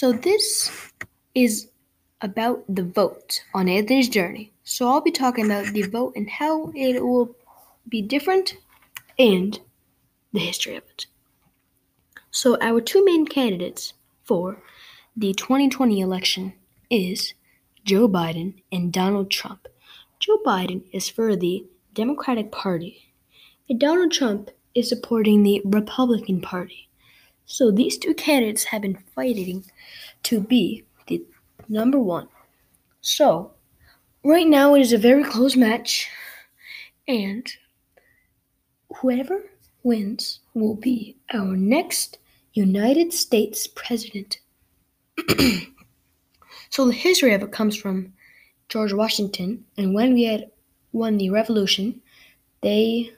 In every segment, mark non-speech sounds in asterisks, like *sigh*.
So this is about the vote on Anthony's journey. So I'll be talking about the vote and how it will be different and the history of it. So our two main candidates for the 2020 election is Joe Biden and Donald Trump. Joe Biden is for the Democratic Party, and Donald Trump is supporting the Republican Party. So these two candidates have been fighting to be the number one. So right now it is a very close match, and whoever wins will be our next United States president. *clears throat* so the history of it comes from George Washington, and when we had won the revolution, they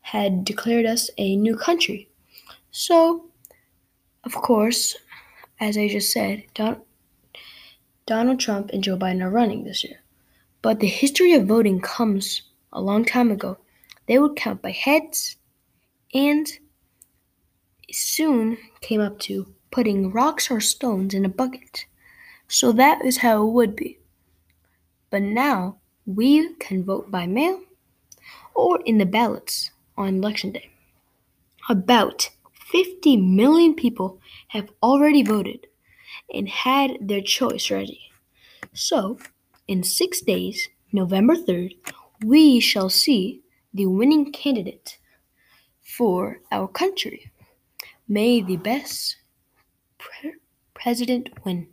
had declared us a new country. So, of course, as I just said, Don- Donald Trump and Joe Biden are running this year. But the history of voting comes a long time ago. They would count by heads and soon came up to putting rocks or stones in a bucket. So that is how it would be. But now we can vote by mail or in the ballots on election day. About 50 million people have already voted and had their choice ready. So, in six days, November 3rd, we shall see the winning candidate for our country. May the best pre- president win.